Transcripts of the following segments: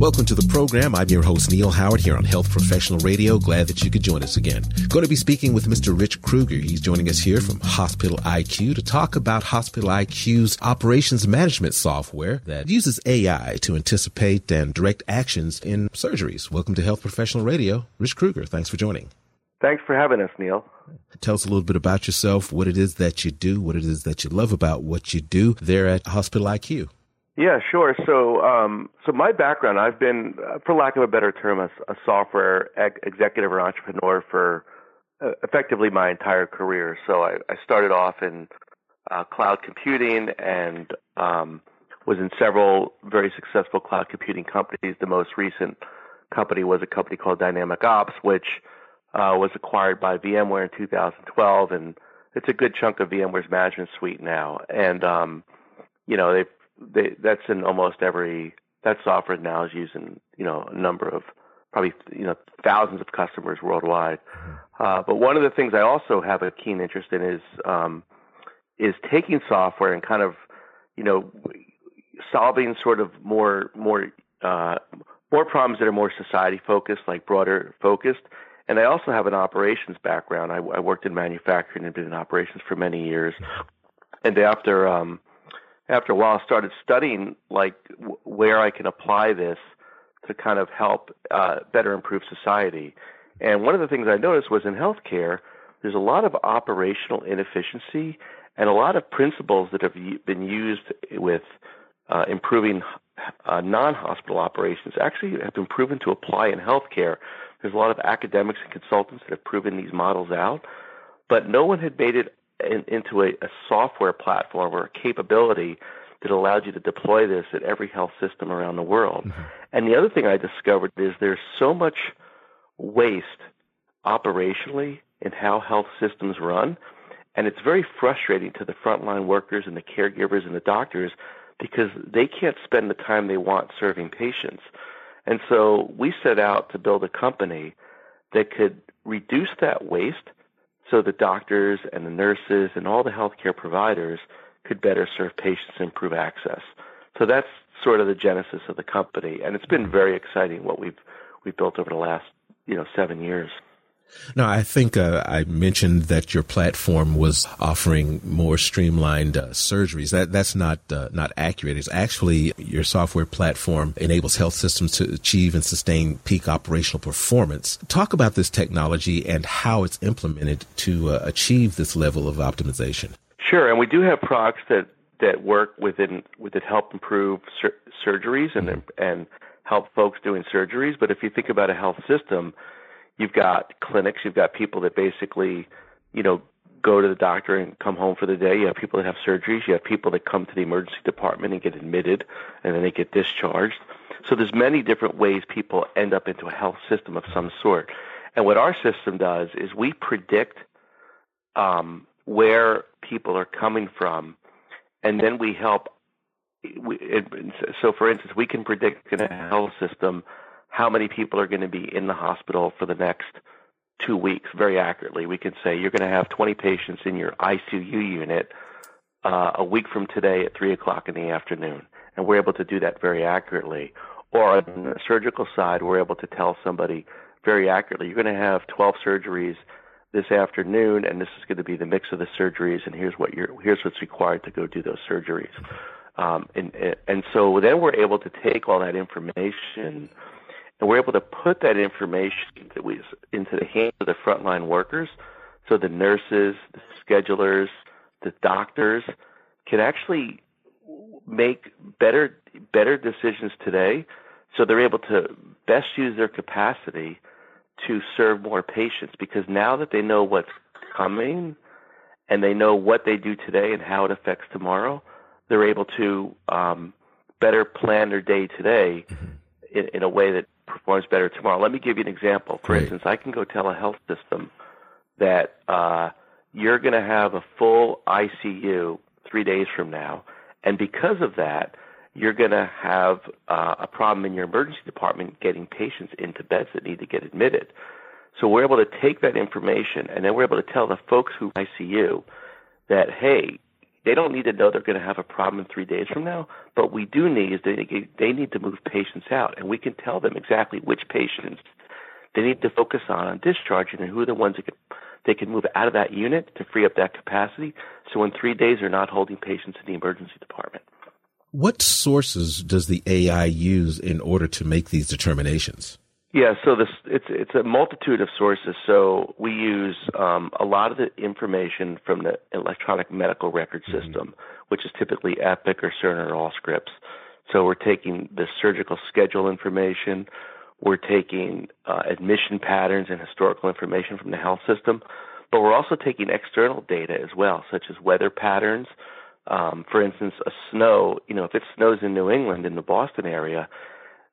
Welcome to the program. I'm your host, Neil Howard, here on Health Professional Radio. Glad that you could join us again. Going to be speaking with Mr. Rich Kreuger. He's joining us here from Hospital IQ to talk about Hospital IQ's operations management software that uses AI to anticipate and direct actions in surgeries. Welcome to Health Professional Radio. Rich Kreuger, thanks for joining. Thanks for having us, Neil. Tell us a little bit about yourself, what it is that you do, what it is that you love about what you do there at Hospital IQ. Yeah, sure. So, um, so my background, I've been, uh, for lack of a better term, a, a software ec- executive or entrepreneur for uh, effectively my entire career. So I, I started off in uh, cloud computing and um, was in several very successful cloud computing companies. The most recent company was a company called DynamicOps, which uh, was acquired by VMware in 2012, and it's a good chunk of VMware's management suite now. And um, you know, they've they, that's in almost every that software now is used in you know a number of probably you know thousands of customers worldwide. Mm-hmm. Uh, but one of the things I also have a keen interest in is um, is taking software and kind of you know solving sort of more more uh, more problems that are more society focused, like broader focused. And I also have an operations background. I, I worked in manufacturing and been in operations for many years. Mm-hmm. And after um, after a while, started studying like w- where I can apply this to kind of help uh, better improve society. And one of the things I noticed was in healthcare, there's a lot of operational inefficiency and a lot of principles that have been used with uh, improving uh, non-hospital operations actually have been proven to apply in healthcare. There's a lot of academics and consultants that have proven these models out, but no one had made it in, into a, a software platform or a capability that allowed you to deploy this at every health system around the world. Mm-hmm. And the other thing I discovered is there's so much waste operationally in how health systems run. And it's very frustrating to the frontline workers and the caregivers and the doctors because they can't spend the time they want serving patients. And so we set out to build a company that could reduce that waste so the doctors and the nurses and all the healthcare providers could better serve patients and improve access. So that's sort of the genesis of the company, and it's been very exciting what we've we've built over the last you know seven years. No, I think uh, I mentioned that your platform was offering more streamlined uh, surgeries. That that's not uh, not accurate. It's actually your software platform enables health systems to achieve and sustain peak operational performance. Talk about this technology and how it's implemented to uh, achieve this level of optimization. Sure, and we do have products that that work within with that help improve sur- surgeries and mm-hmm. and help folks doing surgeries. But if you think about a health system You've got clinics, you've got people that basically, you know, go to the doctor and come home for the day. You have people that have surgeries. You have people that come to the emergency department and get admitted, and then they get discharged. So there's many different ways people end up into a health system of some sort. And what our system does is we predict um, where people are coming from, and then we help. We, it, so, for instance, we can predict in a health system how many people are going to be in the hospital for the next two weeks very accurately. We can say you're going to have 20 patients in your ICU unit uh, a week from today at 3 o'clock in the afternoon. And we're able to do that very accurately. Or on the surgical side, we're able to tell somebody very accurately, you're going to have 12 surgeries this afternoon, and this is going to be the mix of the surgeries, and here's what you're, here's what's required to go do those surgeries. Um, and, and so then we're able to take all that information and we're able to put that information that we, into the hands of the frontline workers so the nurses, the schedulers, the doctors can actually make better better decisions today so they're able to best use their capacity to serve more patients because now that they know what's coming and they know what they do today and how it affects tomorrow, they're able to um, better plan their day today mm-hmm. in, in a way that performs better tomorrow. Let me give you an example. For Great. instance, I can go tell a health system that uh, you're going to have a full ICU three days from now, and because of that, you're going to have uh, a problem in your emergency department getting patients into beds that need to get admitted. So we're able to take that information, and then we're able to tell the folks who ICU that, hey, they don't need to know they're going to have a problem in three days from now. But we do need is they they need to move patients out, and we can tell them exactly which patients they need to focus on on discharging and who are the ones that can, they can move out of that unit to free up that capacity. So in three days, they're not holding patients in the emergency department. What sources does the AI use in order to make these determinations? Yeah, so this it's it's a multitude of sources. So we use um, a lot of the information from the electronic medical record mm-hmm. system, mm-hmm. which is typically Epic or Cerner or Allscripts. So we're taking the surgical schedule information, we're taking uh, admission patterns and historical information from the health system, but we're also taking external data as well, such as weather patterns. Um, for instance, a snow. You know, if it snows in New England in the Boston area,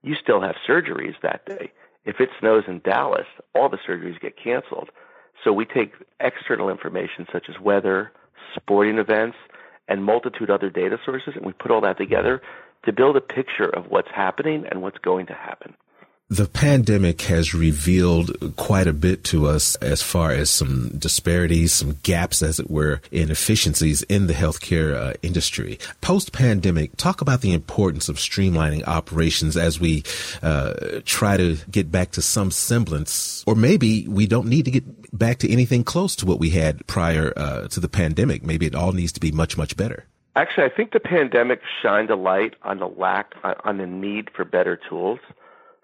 you still have surgeries that day if it snows in Dallas, all the surgeries get canceled. So we take external information such as weather, sporting events, and multitude other data sources, and we put all that together to build a picture of what's happening and what's going to happen. The pandemic has revealed quite a bit to us as far as some disparities, some gaps, as it were, inefficiencies in the healthcare uh, industry. Post pandemic, talk about the importance of streamlining operations as we uh, try to get back to some semblance, or maybe we don't need to get back to anything close to what we had prior uh, to the pandemic. Maybe it all needs to be much, much better. Actually, I think the pandemic shined a light on the lack, on the need for better tools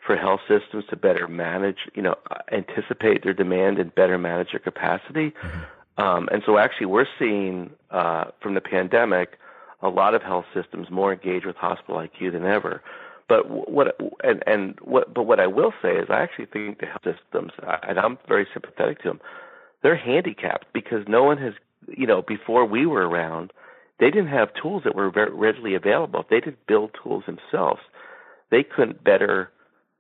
for health systems to better manage, you know, anticipate their demand and better manage their capacity. Mm-hmm. Um, and so actually we're seeing uh, from the pandemic a lot of health systems more engaged with hospital IQ than ever. But what and and what but what I will say is I actually think the health systems and I'm very sympathetic to them. They're handicapped because no one has you know before we were around they didn't have tools that were very readily available. If they didn't build tools themselves, they couldn't better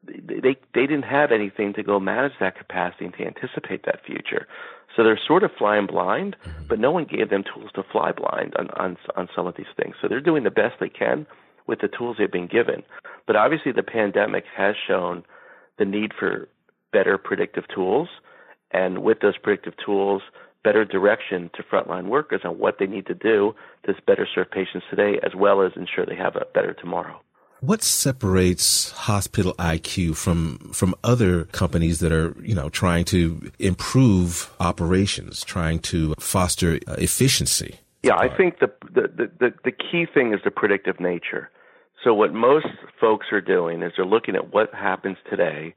they they didn't have anything to go manage that capacity and to anticipate that future. So they're sort of flying blind, mm-hmm. but no one gave them tools to fly blind on, on on some of these things. So they're doing the best they can with the tools they've been given. But obviously the pandemic has shown the need for better predictive tools and with those predictive tools better direction to frontline workers on what they need to do to better serve patients today as well as ensure they have a better tomorrow. What separates Hospital IQ from from other companies that are, you know, trying to improve operations, trying to foster uh, efficiency? Yeah, I think the, the the the key thing is the predictive nature. So what most folks are doing is they're looking at what happens today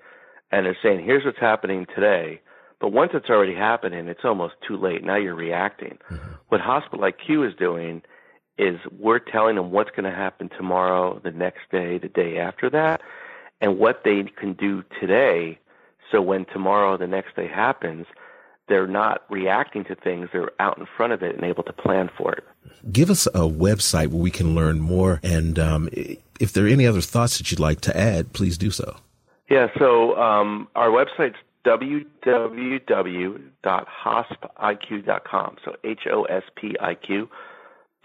and they're saying, here's what's happening today. But once it's already happening, it's almost too late. Now you're reacting. Mm-hmm. What Hospital IQ is doing is we're telling them what's going to happen tomorrow, the next day, the day after that, and what they can do today. So when tomorrow, the next day happens, they're not reacting to things, they're out in front of it and able to plan for it. Give us a website where we can learn more. And um, if there are any other thoughts that you'd like to add, please do so. Yeah, so um, our website's www.hospiq.com. So H O S P I Q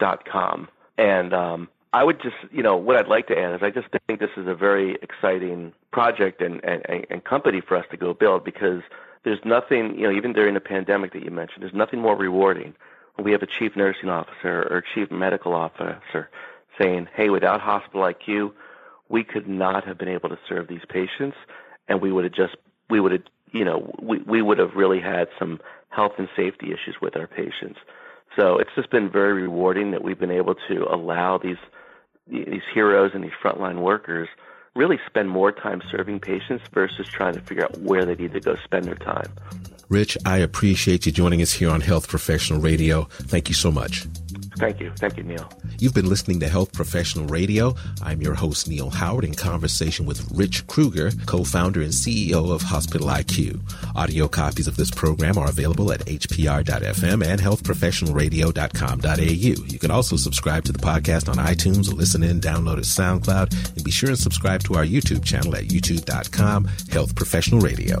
dot com. And um, I would just, you know, what I'd like to add is I just think this is a very exciting project and, and, and company for us to go build because there's nothing, you know, even during the pandemic that you mentioned, there's nothing more rewarding when we have a chief nursing officer or chief medical officer saying, hey, without hospital IQ, we could not have been able to serve these patients and we would have just, we would have, you know, we, we would have really had some health and safety issues with our patients. So it's just been very rewarding that we've been able to allow these these heroes and these frontline workers really spend more time serving patients versus trying to figure out where they need to go spend their time. Rich, I appreciate you joining us here on Health Professional Radio. Thank you so much. Thank you. Thank you, Neil. You've been listening to Health Professional Radio. I'm your host, Neil Howard, in conversation with Rich Kreuger, co-founder and CEO of Hospital IQ. Audio copies of this program are available at hpr.fm and healthprofessionalradio.com.au. You can also subscribe to the podcast on iTunes, listen in, download it SoundCloud, and be sure and subscribe to our YouTube channel at youtube.com, Health Professional Radio.